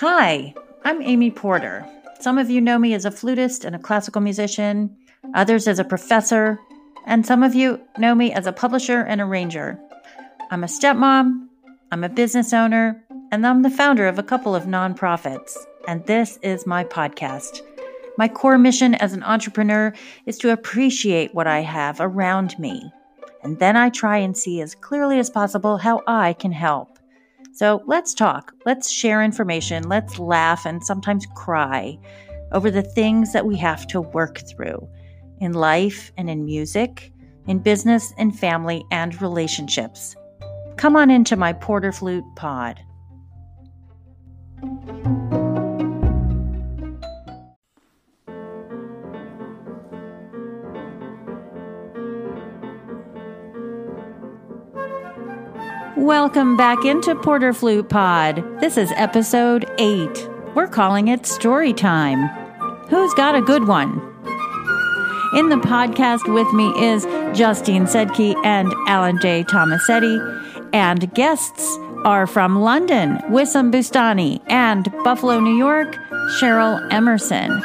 Hi, I'm Amy Porter. Some of you know me as a flutist and a classical musician, others as a professor, and some of you know me as a publisher and arranger. I'm a stepmom, I'm a business owner, and I'm the founder of a couple of nonprofits. And this is my podcast. My core mission as an entrepreneur is to appreciate what I have around me. And then I try and see as clearly as possible how I can help. So let's talk, let's share information, let's laugh and sometimes cry over the things that we have to work through in life and in music, in business and family and relationships. Come on into my Porter Flute pod. Welcome back into Porter Flute Pod. This is episode 8. We're calling it Story Time. Who's got a good one? In the podcast with me is Justine Sedke and Alan J. Tomasetti, and guests are from London, Wissam Boustany, and Buffalo, New York, Cheryl Emerson.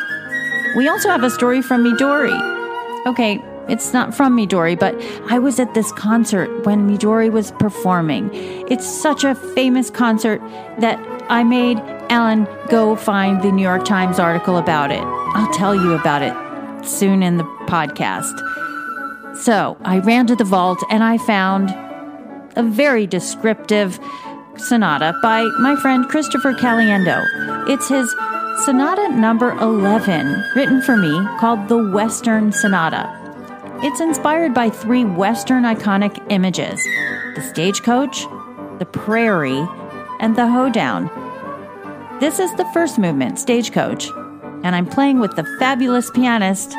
We also have a story from Midori. Okay, it's not from Midori, but I was at this concert when Midori was performing. It's such a famous concert that I made Alan go find the New York Times article about it. I'll tell you about it soon in the podcast. So I ran to the vault and I found a very descriptive sonata by my friend Christopher Caliendo. It's his sonata number 11, written for me, called the Western Sonata. It's inspired by three Western iconic images the stagecoach, the prairie, and the hoedown. This is the first movement, Stagecoach, and I'm playing with the fabulous pianist,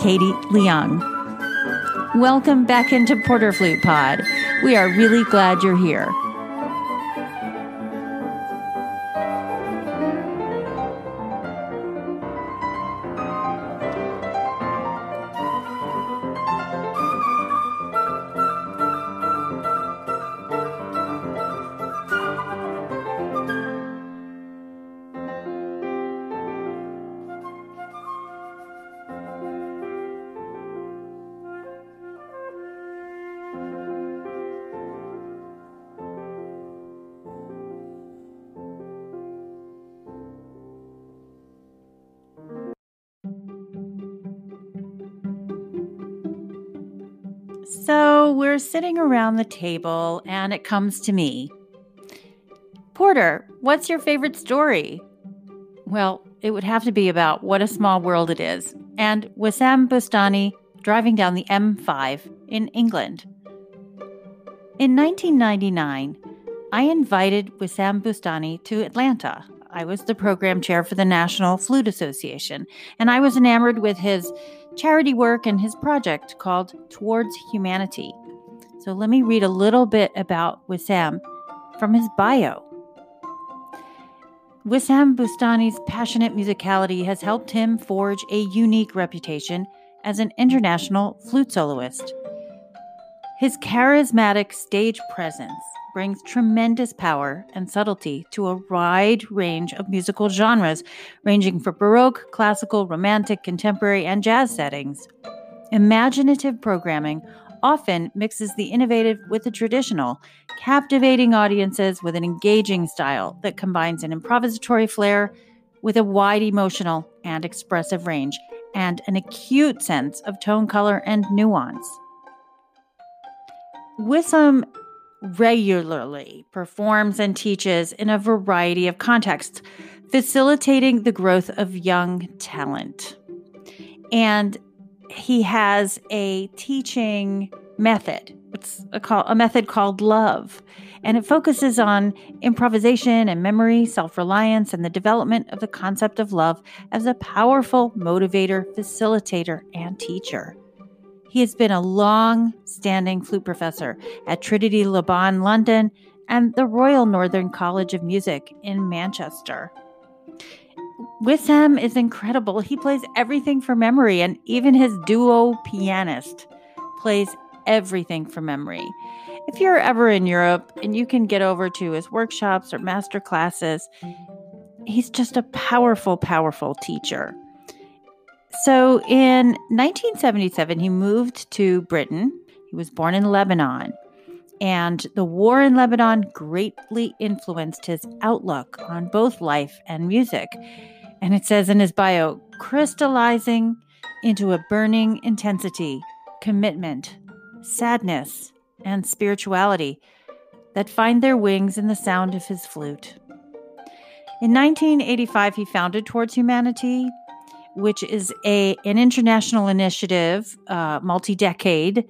Katie Leung. Welcome back into Porter Flute Pod. We are really glad you're here. So we're sitting around the table, and it comes to me. Porter, what's your favorite story? Well, it would have to be about what a small world it is, and Wissam Boustany driving down the M5 in England. In 1999, I invited Wissam Boustany to Atlanta. I was the program chair for the National Flute Association, and I was enamored with his charity work and his project called Towards Humanity. So let me read a little bit about Wissam from his bio. Wissam Boustany's passionate musicality has helped him forge a unique reputation as an international flute soloist. His charismatic stage presence brings tremendous power and subtlety to a wide range of musical genres, ranging from Baroque, classical, romantic, contemporary, and jazz settings. Imaginative programming often mixes the innovative with the traditional, captivating audiences with an engaging style that combines an improvisatory flair with a wide emotional and expressive range and an acute sense of tone, color, and nuance. Wissam regularly performs and teaches in a variety of contexts, facilitating the growth of young talent. And he has a teaching method. It's a, call, a method called Love, and it focuses on improvisation and memory, self reliance, and the development of the concept of love as a powerful motivator, facilitator, and teacher. He has been a long standing flute professor at Trinity Laban, London, and the Royal Northern College of Music in Manchester. Wissam is incredible. He plays everything from memory, and even his duo pianist plays everything from memory. If you're ever in Europe and you can get over to his workshops or master classes, he's just a powerful, powerful teacher. So in 1977, he moved to Britain. He was born in Lebanon. And the war in Lebanon greatly influenced his outlook on both life and music. And it says in his bio, crystallizing into a burning intensity, commitment, sadness, and spirituality that find their wings in the sound of his flute. In 1985, he founded Towards Humanity, which is a an international initiative, uh, multi-decade,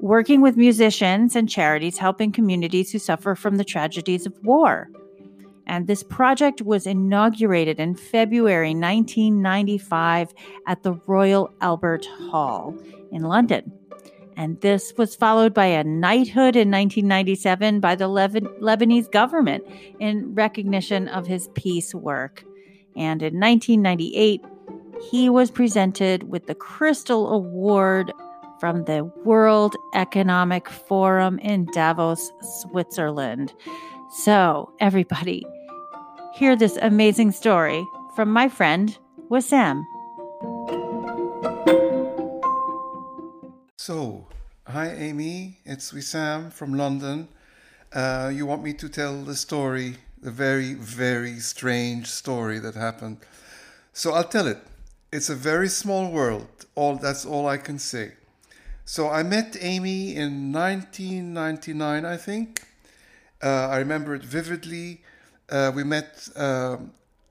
working with musicians and charities helping communities who suffer from the tragedies of war. And this project was inaugurated in February 1995 at the Royal Albert Hall in London. And this was followed by a knighthood in 1997 by the Lebanese government in recognition of his peace work. And in 1998, he was presented with the Crystal Award from the World Economic Forum in Davos, Switzerland. So, everybody, hear this amazing story from my friend Wissam. So, hi Amy, it's Wissam from London. Uh, you want me to tell the story, the very, very strange story that happened. So I'll tell it. It's a very small world. All that's all I can say. So I met Amy in 1999, I think. Uh, I remember it vividly. Uh, we met uh,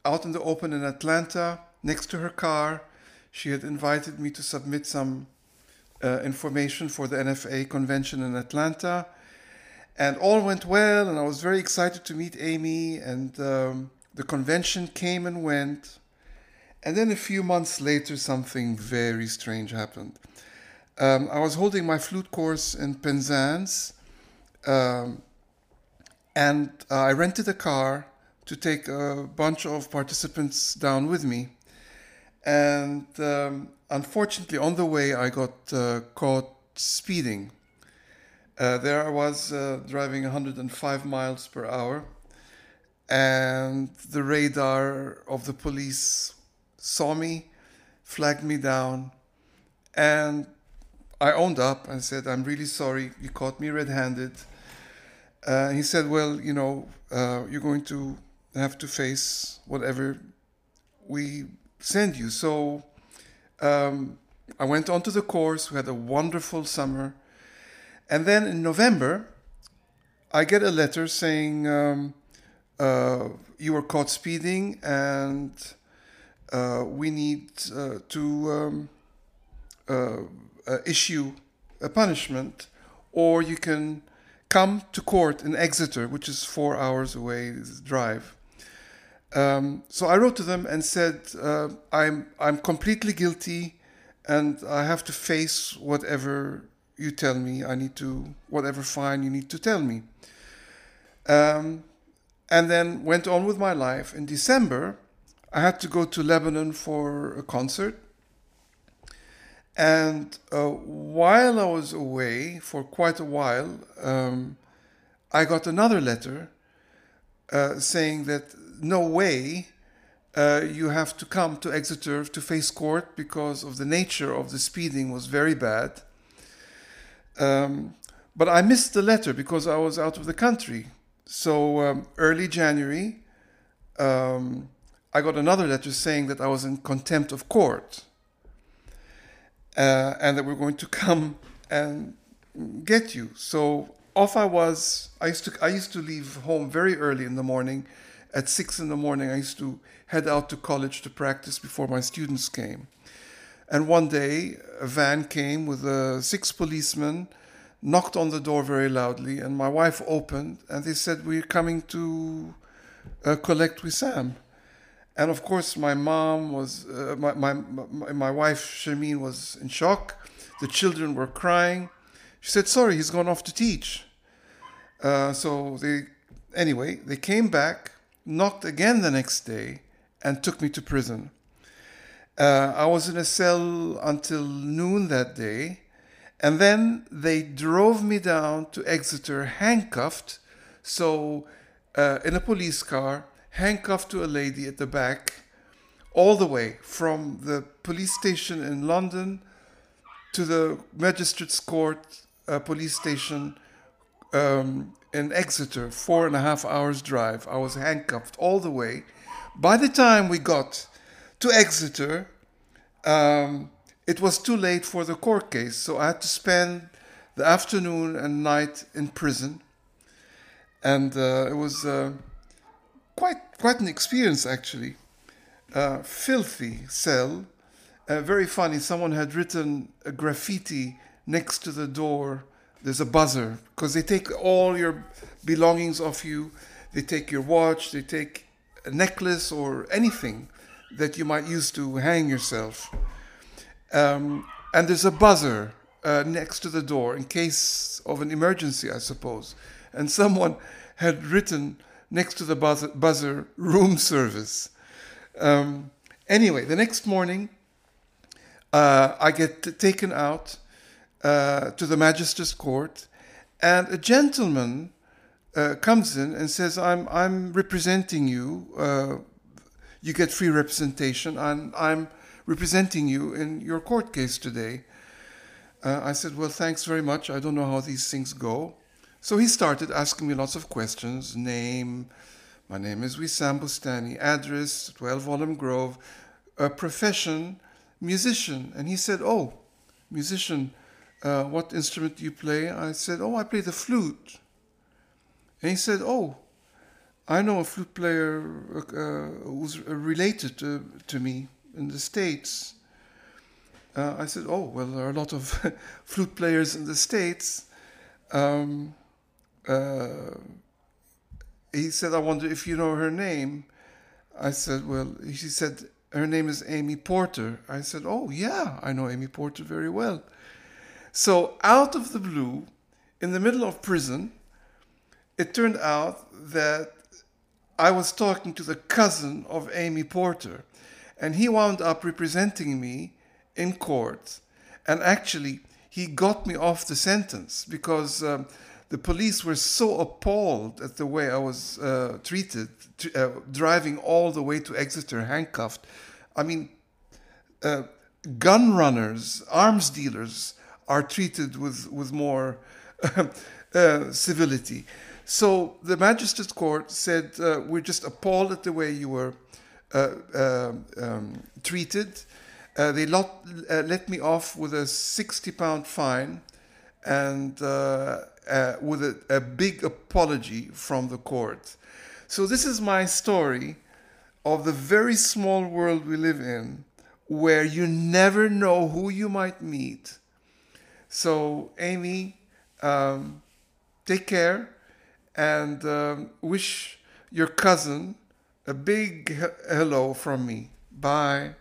out in the open in Atlanta next to her car. She had invited me to submit some uh, information for the NFA convention in Atlanta. And all went well, and I was very excited to meet Amy. And um, the convention came and went. And then a few months later, something very strange happened. Um, I was holding my flute course in Penzance, um, and uh, I rented a car to take a bunch of participants down with me. And um, unfortunately, on the way, I got uh, caught speeding. Uh, there I was uh, driving 105 miles per hour, and the radar of the police saw me, flagged me down, and I owned up and said, I'm really sorry, you caught me red handed. Uh, he said, Well, you know, uh, you're going to have to face whatever we send you. So um, I went on to the course. We had a wonderful summer. And then in November, I get a letter saying, um, uh, You were caught speeding and we need uh, to. Um, uh, uh, issue a punishment, or you can come to court in Exeter, which is four hours away drive. Um, so I wrote to them and said, uh, I'm, I'm completely guilty and I have to face whatever you tell me. I need to, whatever fine you need to tell me. Um, and then went on with my life. In December, I had to go to Lebanon for a concert. And uh, while I was away for quite a while, um, I got another letter uh, saying that no way uh, you have to come to Exeter to face court because of the nature of the speeding was very bad. Um, but I missed the letter because I was out of the country. So um, early January, um, I got another letter saying that I was in contempt of court uh, and that we're going to come and get you. So off I was. I used to I used to leave home very early in the morning. At six in the morning, I used to head out to college to practice before my students came. And one day, a van came with uh, six policemen, knocked on the door very loudly, and my wife opened, and they said, "We're coming to uh, collect Wissam." And of course, my mom was, uh, my, my, my, wife Shameen was in shock. The children were crying. She said, Sorry, he's gone off to teach. Uh, so they, anyway, they came back, knocked again the next day, and took me to prison. Uh, I was in a cell until noon that day, and then they drove me down to Exeter handcuffed, so uh, in a police car handcuffed to a lady at the back, all the way from the police station in London to the magistrate's court uh, police station um, in Exeter, four and a half hours drive. I was handcuffed all the way. By the time we got to Exeter, um, it was too late for the court case, so I had to spend the afternoon and night in prison, and uh, it was uh, quite quite an experience actually. Uh, filthy cell, uh, very funny. Someone had written a graffiti next to the door. There's a buzzer because they take all your belongings off you. They take your watch. They take a necklace or anything that you might use to hang yourself. Um, and there's a buzzer uh, next to the door in case of an emergency, I suppose. And someone had written next to the buzzer, buzzer room service. Um, anyway, the next morning, uh, I get taken out uh, to the magistrate's court, and a gentleman uh, comes in and says, "I'm I'm representing you. Uh, you get free representation. I'm I'm representing you in your court case today." Uh, I said, Well, thanks very much. I don't know how these things go. So he started asking me lots of questions name, my name is Wissam Boustany, address, 12 Walham Grove, a profession, musician. And he said, Oh, musician, uh, what instrument do you play? I said, Oh, I play the flute. And he said, Oh, I know a flute player uh, who's related to, to me in the States. Uh, I said, "Oh, well, there are a lot of flute players in the states." Um, uh, he said, "I wonder if you know her name." I said, "Well," she said, "Her name is Amy Porter." I said, "Oh, yeah, I know Amy Porter very well." So, out of the blue, in the middle of prison, it turned out that I was talking to the cousin of Amy Porter, and he wound up representing me in court. And actually, he got me off the sentence because um, the police were so appalled at the way I was uh, treated, uh, driving all the way to Exeter handcuffed. I mean, uh, gun runners, arms dealers are treated with, with more uh, civility. So the magistrate court said, uh, We're just appalled at the way you were uh, um, um, treated. They lot, let me off with a 60 pound fine and uh, uh, with a, a, big apology from the court. So, this is my story of the very small world we live in where you never know who you might meet. So, Amy, um, take care and um, wish your cousin a big hello from me. Bye.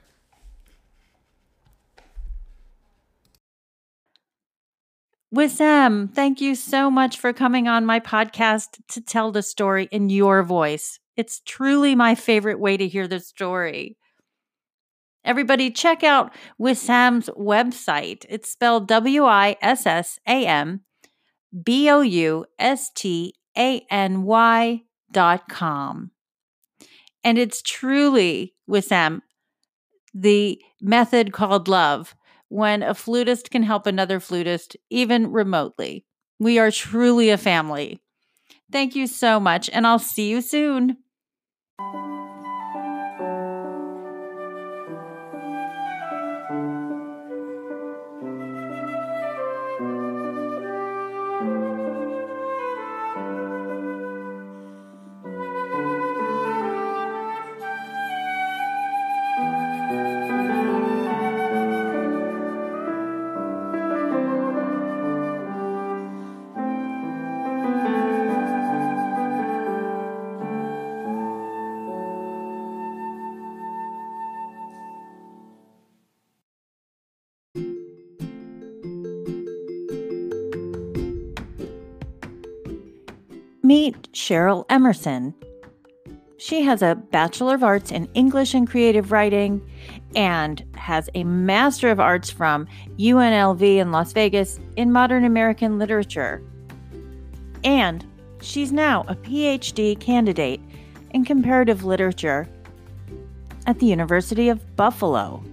Wissam, thank you so much for coming on my podcast to tell the story in your voice. It's truly my favorite way to hear the story. Everybody, check out Wissam's website. It's spelled W I S S A M B O U S T A N Y dot com. And it's truly, Wissam, the method called love when a flutist can help another flutist, even remotely. We are truly a family. Thank you so much, and I'll see you soon. Cheryl Emerson. She has a Bachelor of Arts in English and Creative Writing and has a Master of Arts from UNLV in Las Vegas in Modern American Literature. And she's now a PhD candidate in comparative literature at the University of Buffalo.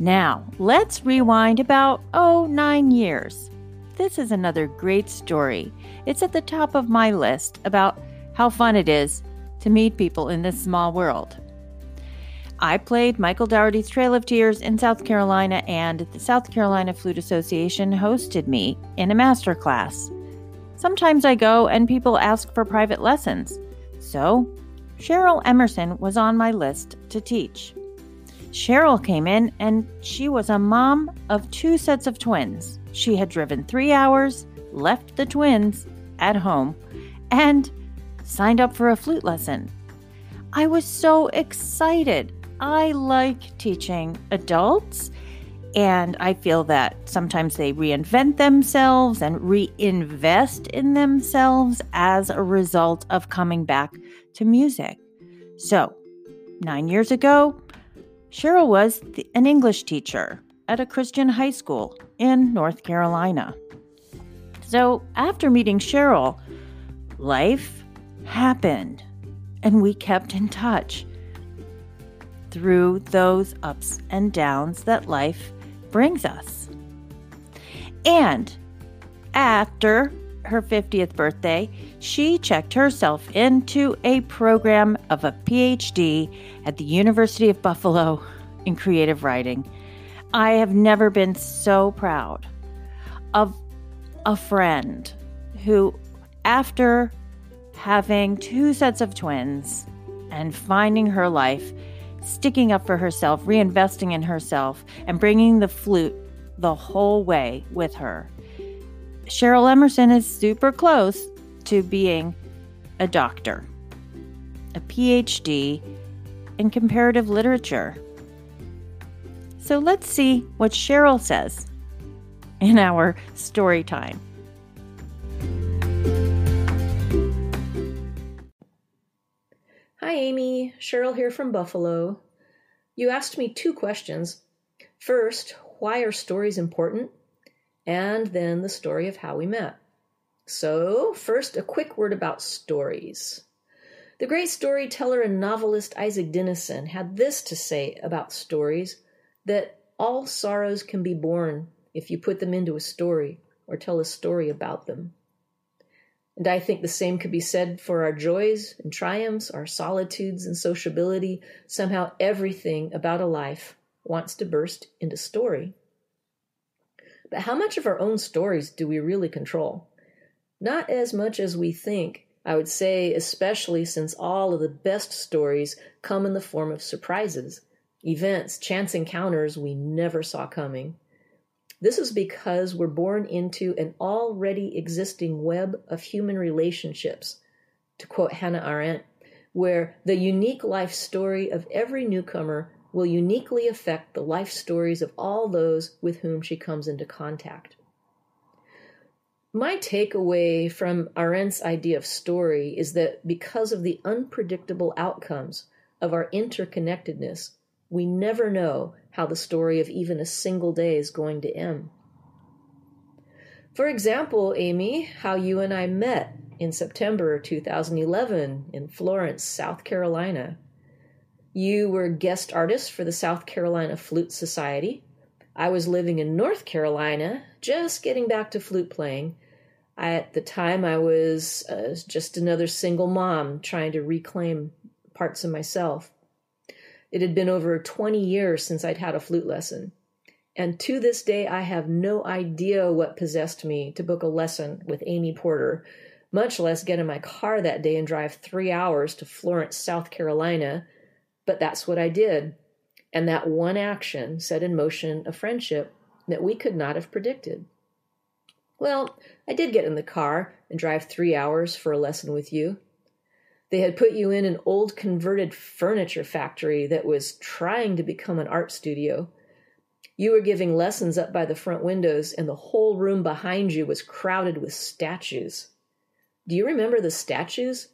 Now, let's rewind about, oh, nine years. This is another great story. It's at the top of my list about how fun it is to meet people in this small world. I played Michael Daugherty's Trail of Tears in South Carolina, and the South Carolina Flute Association hosted me in a master class. Sometimes I go and people ask for private lessons. So, Cheryl Emerson was on my list to teach. Cheryl came in and she was a mom of two sets of twins. She had driven three hours, left the twins at home, and signed up for a flute lesson. I was so excited. I like teaching adults, and I feel that sometimes they reinvent themselves and reinvest in themselves as a result of coming back to music. So, nine years ago, Cheryl was the, an English teacher at a Christian high school in North Carolina. So, after meeting Cheryl, life happened and we kept in touch through those ups and downs that life brings us. And after her 50th birthday, she checked herself into a program of a PhD at the University of Buffalo in creative writing. I have never been so proud of a friend who, after having two sets of twins and finding her life, sticking up for herself, reinvesting in herself, and bringing the flute the whole way with her. Cheryl Emerson is super close to being a doctor, a PhD in comparative literature. So let's see what Cheryl says in our story time. Hi, Amy. Cheryl here from Buffalo. You asked me two questions. First, why are stories important? And then the story of how we met. So, first, a quick word about stories. The great storyteller and novelist Isaac Dinesen had this to say about stories that all sorrows can be borne if you put them into a story or tell a story about them. And I think the same could be said for our joys and triumphs, our solitudes and sociability. Somehow everything about a life wants to burst into story. But how much of our own stories do we really control? Not as much as we think, I would say, especially since all of the best stories come in the form of surprises, events, chance encounters we never saw coming. This is because we're born into an already existing web of human relationships, to quote Hannah Arendt, where the unique life story of every newcomer will uniquely affect the life stories of all those with whom she comes into contact. My takeaway from Arendt's idea of story is that because of the unpredictable outcomes of our interconnectedness, we never know how the story of even a single day is going to end. For example, Amy, how you and I met in September 2011 in Florence, South Carolina. You were guest artist for the South Carolina Flute Society. I was living in North Carolina, just getting back to flute playing. I, at the time, I was uh, just another single mom trying to reclaim parts of myself. It had been over 20 years since I'd had a flute lesson. And to this day, I have no idea what possessed me to book a lesson with Amy Porter, much less get in my car that day and drive three hours to Florence, South Carolina. But that's what I did. And that one action set in motion a friendship that we could not have predicted. Well, I did get in the car and drive three hours for a lesson with you. They had put you in an old converted furniture factory that was trying to become an art studio. You were giving lessons up by the front windows, and the whole room behind you was crowded with statues. Do you remember the statues?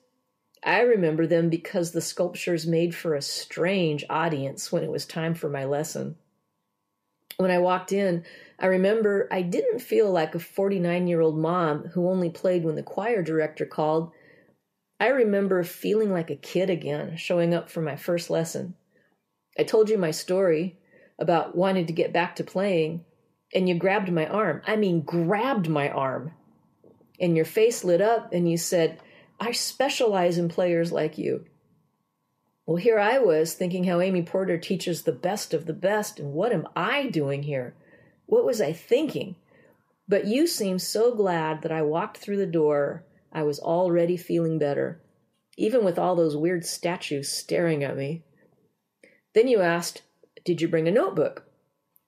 I remember them because the sculptures made for a strange audience when it was time for my lesson. When I walked in, I remember I didn't feel like a 49 year old mom who only played when the choir director called. I remember feeling like a kid again, showing up for my first lesson. I told you my story about wanting to get back to playing, and you grabbed my arm. I mean, grabbed my arm. And your face lit up, and you said, I specialize in players like you. Well, here I was thinking how Amy Porter teaches the best of the best, and what am I doing here? What was I thinking? But you seemed so glad that I walked through the door. I was already feeling better, even with all those weird statues staring at me. Then you asked, Did you bring a notebook?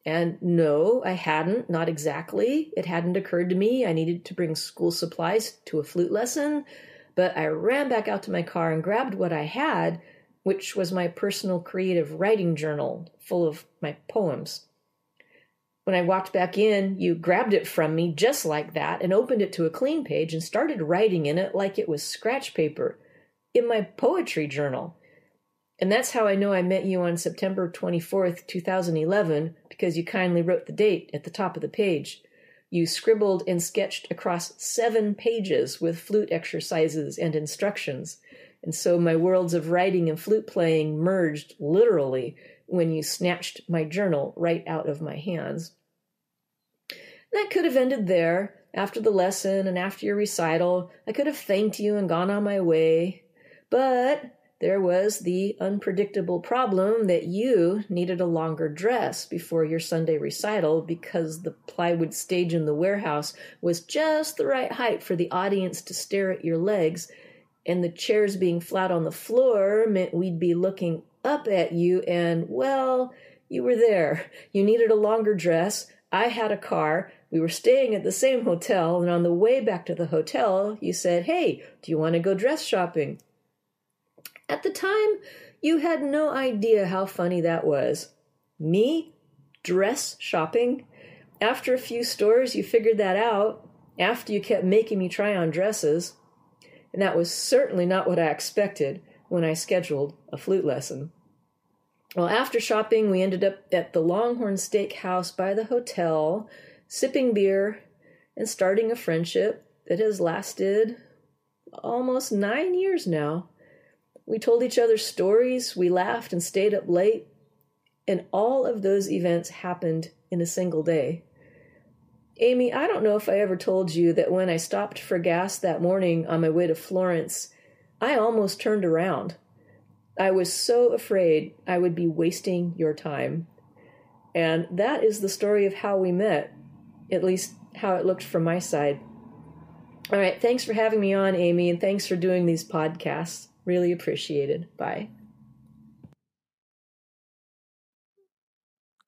And no, I hadn't, not exactly. It hadn't occurred to me I needed to bring school supplies to a flute lesson, but I ran back out to my car and grabbed what I had, which was my personal creative writing journal full of my poems. When I walked back in, you grabbed it from me just like that and opened it to a clean page and started writing in it like it was scratch paper in my poetry journal. And that's how I know I met you on September 24th, 2011, because you kindly wrote the date at the top of the page. You scribbled and sketched across seven pages with flute exercises and instructions. And so my worlds of writing and flute playing merged literally when you snatched my journal right out of my hands. That could have ended there. After the lesson and after your recital, I could have thanked you and gone on my way. But there was the unpredictable problem that you needed a longer dress before your Sunday recital because the plywood stage in the warehouse was just the right height for the audience to stare at your legs, and the chairs being flat on the floor meant we'd be looking up at you, and well, you were there. You needed a longer dress. I had a car. We were staying at the same hotel, and on the way back to the hotel, you said, Hey, do you want to go dress shopping? At the time, you had no idea how funny that was. Me? Dress shopping? After a few stores, you figured that out, after you kept making me try on dresses. And that was certainly not what I expected when I scheduled a flute lesson. Well, after shopping, we ended up at the Longhorn Steakhouse by the hotel sipping beer, and starting a friendship that has lasted almost nine years now. We told each other stories, we laughed and stayed up late, and all of those events happened in a single day. Amy, I don't know if I ever told you that when I stopped for gas that morning on my way to Florence, I almost turned around. I was so afraid I would be wasting your time. And that is the story of how we met at least how it looked from my side. All right. Thanks for having me on, Amy, and thanks for doing these podcasts. Really appreciated. Bye.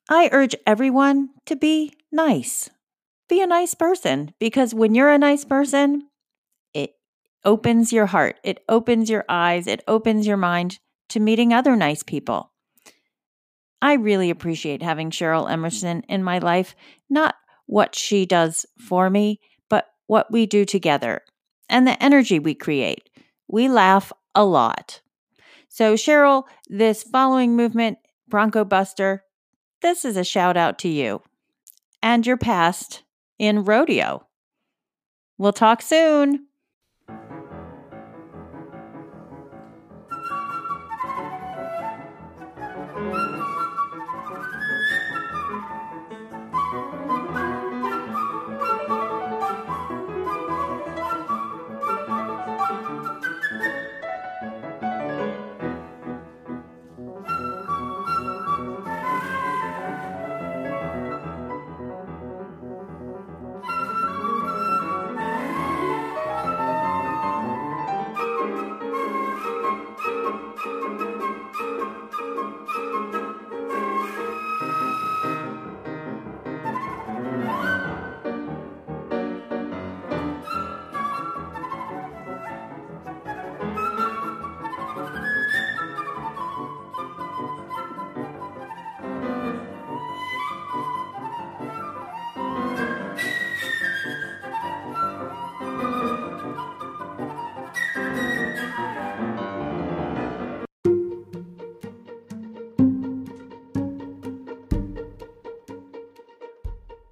I urge everyone to be nice. Be a nice person because when you're a nice person, it opens your heart, it opens your eyes, it opens your mind to meeting other nice people. I really appreciate having Cheryl Emerson in my life, not what she does for me, but what we do together and the energy we create. We laugh a lot. So, Cheryl, this following movement, Bronco Buster, this is a shout out to you and your past in rodeo. We'll talk soon.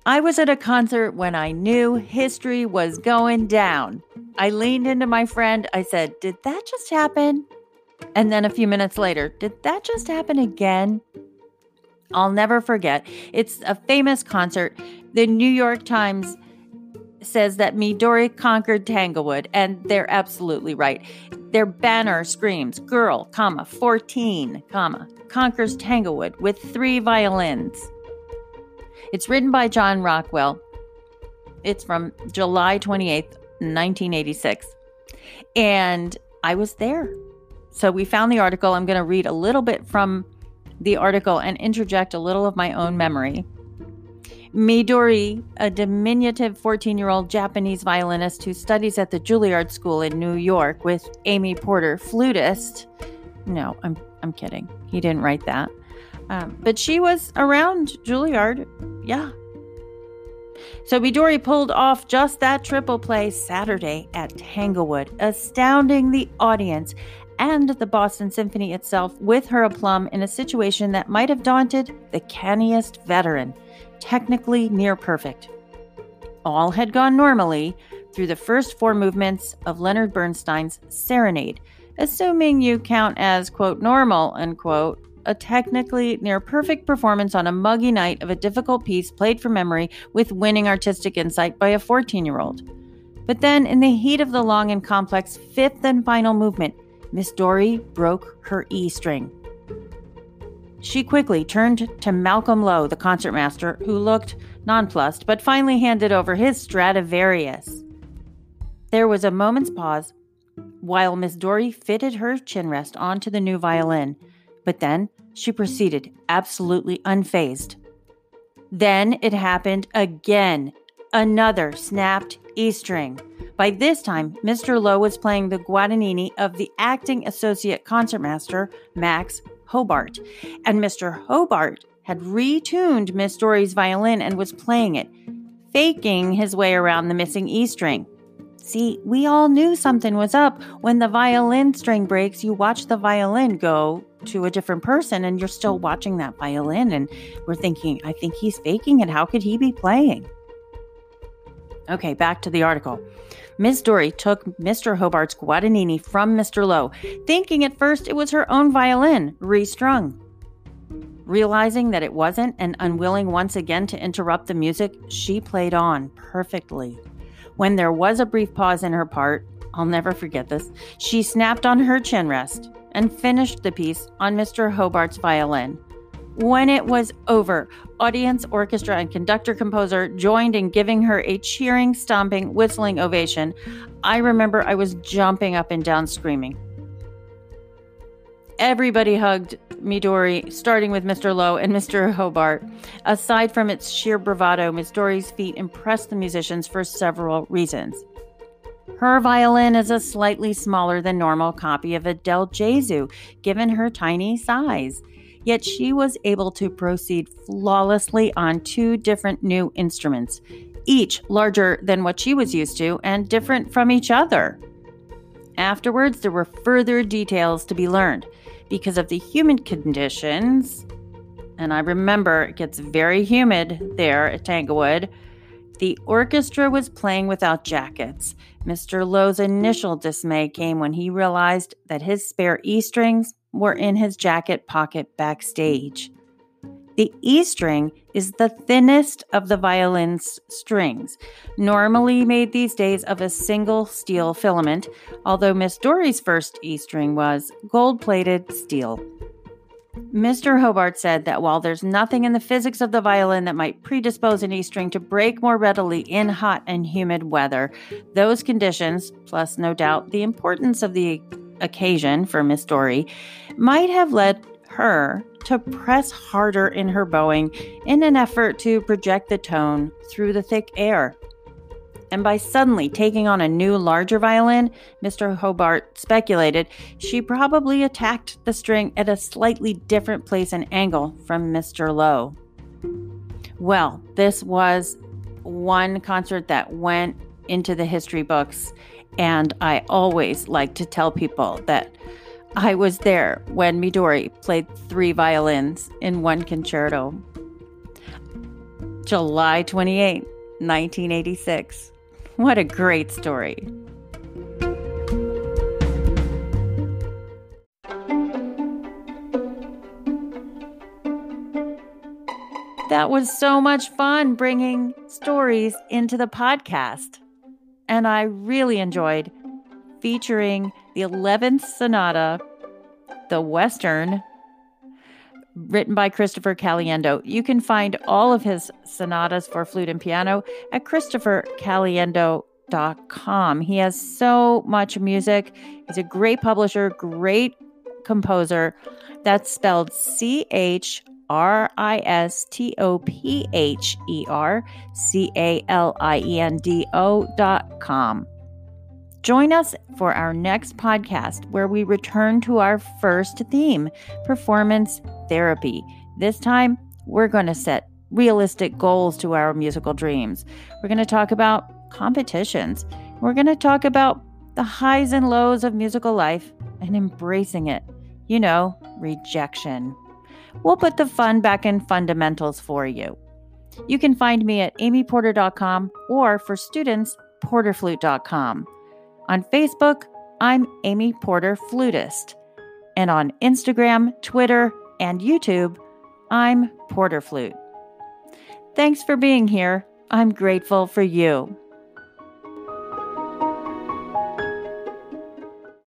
I was at a concert when I knew history was going down. I leaned into my friend. I said, Did that just happen? And then a few minutes later, Did that just happen again? I'll never forget. It's a famous concert. The New York Times says that Midori conquered Tanglewood, and they're absolutely right. Their banner screams, girl, comma, 14, comma, conquers Tanglewood with three violins. It's written by John Rockwell. It's from July 28th, 1986. And I was there. So we found the article. I'm going to read a little bit from the article and interject a little of my own memory. Midori, a diminutive 14 year old Japanese violinist who studies at the Juilliard School in New York with Amy Porter, flutist. No, I'm, I'm kidding. He didn't write that. Um, but she was around Juilliard. Yeah. So Midori pulled off just that triple play Saturday at Tanglewood, astounding the audience and the Boston Symphony itself with her aplomb in a situation that might have daunted the canniest veteran technically near perfect. All had gone normally through the first four movements of Leonard Bernstein's Serenade, assuming you count as, quote, normal, unquote, a technically near perfect performance on a muggy night of a difficult piece played from memory with winning artistic insight by a 14 year old. But then, in the heat of the long and complex fifth and final movement, Midori broke her E string. She quickly turned to Malcolm Lowe, the concertmaster, who looked nonplussed, but finally handed over his Stradivarius. There was a moment's pause while Midori fitted her chin rest onto the new violin, but then she proceeded, absolutely unfazed. Then it happened again. Another snapped E string. By this time, Mr. Lowe was playing the Guadagnini of the acting associate concertmaster, Max Hobart, and Mr. Hobart had retuned Midori's violin and was playing it, faking his way around the missing E string. See, we all knew something was up. When the violin string breaks, you watch the violin go to a different person and you're still watching that violin. And we're thinking, I think he's faking it. How could he be playing? Okay, back to the article. Midori took Mr. Hobart's Guadagnini from Mr. Lowe, thinking at first it was her own violin, restrung. Realizing that it wasn't and unwilling once again to interrupt the music, she played on perfectly. When there was a brief pause in her part, I'll never forget this, she snapped on her chin rest and finished the piece on Mr. Hobart's violin. When it was over, audience, orchestra, and conductor composer joined in giving her a cheering, stomping, whistling ovation. I remember I was jumping up and down screaming. Everybody hugged Midori, starting with Mr. Lowe and Mr. Hobart. Aside from its sheer bravado, Midori's feat impressed the musicians for several reasons. Her violin is a slightly smaller than normal copy of a Del Gesù, given her tiny size yet she was able to proceed flawlessly on two different new instruments, each larger than what she was used to and different from each other. Afterwards, there were further details to be learned because of the humid conditions. And I remember it gets very humid there at Tanglewood. The orchestra was playing without jackets. Mr. Lowe's initial dismay came when he realized that his spare E strings were in his jacket pocket backstage. The E string is the thinnest of the violin's strings, normally made these days of a single steel filament, although Midori's first E string was gold plated steel. Mr. Hobart said that while there's nothing in the physics of the violin that might predispose an E string to break more readily in hot and humid weather, those conditions, plus no doubt the importance of the occasion for Midori might have led her to press harder in her bowing in an effort to project the tone through the thick air. And by suddenly taking on a new, larger violin, Mr. Hobart speculated she probably attacked the string at a slightly different place and angle from Mr. Lowe. Well, this was one concert that went into the history books and I always like to tell people that I was there when Midori played three violins in one concerto. July 28, 1986. What a great story. That was so much fun bringing stories into the podcast. And I really enjoyed featuring the 11th Sonata, the Western written by Christopher Caliendo. You can find all of his sonatas for flute and piano at christophercaliendo.com. He has so much music. He's a great publisher, great composer. That's spelled C H R I S T O P H E R C A L I E N D O dot com. Join us for our next podcast where we return to our first theme performance therapy. This time, we're going to set realistic goals to our musical dreams. We're going to talk about competitions. We're going to talk about the highs and lows of musical life and embracing it. You know, rejection. We'll put the fun back in fundamentals for you. You can find me at amyporter.com or for students, porterflute.com. On Facebook, I'm Amy Porter Flutist. And on Instagram, Twitter, and YouTube, I'm Porter Flute. Thanks for being here. I'm grateful for you.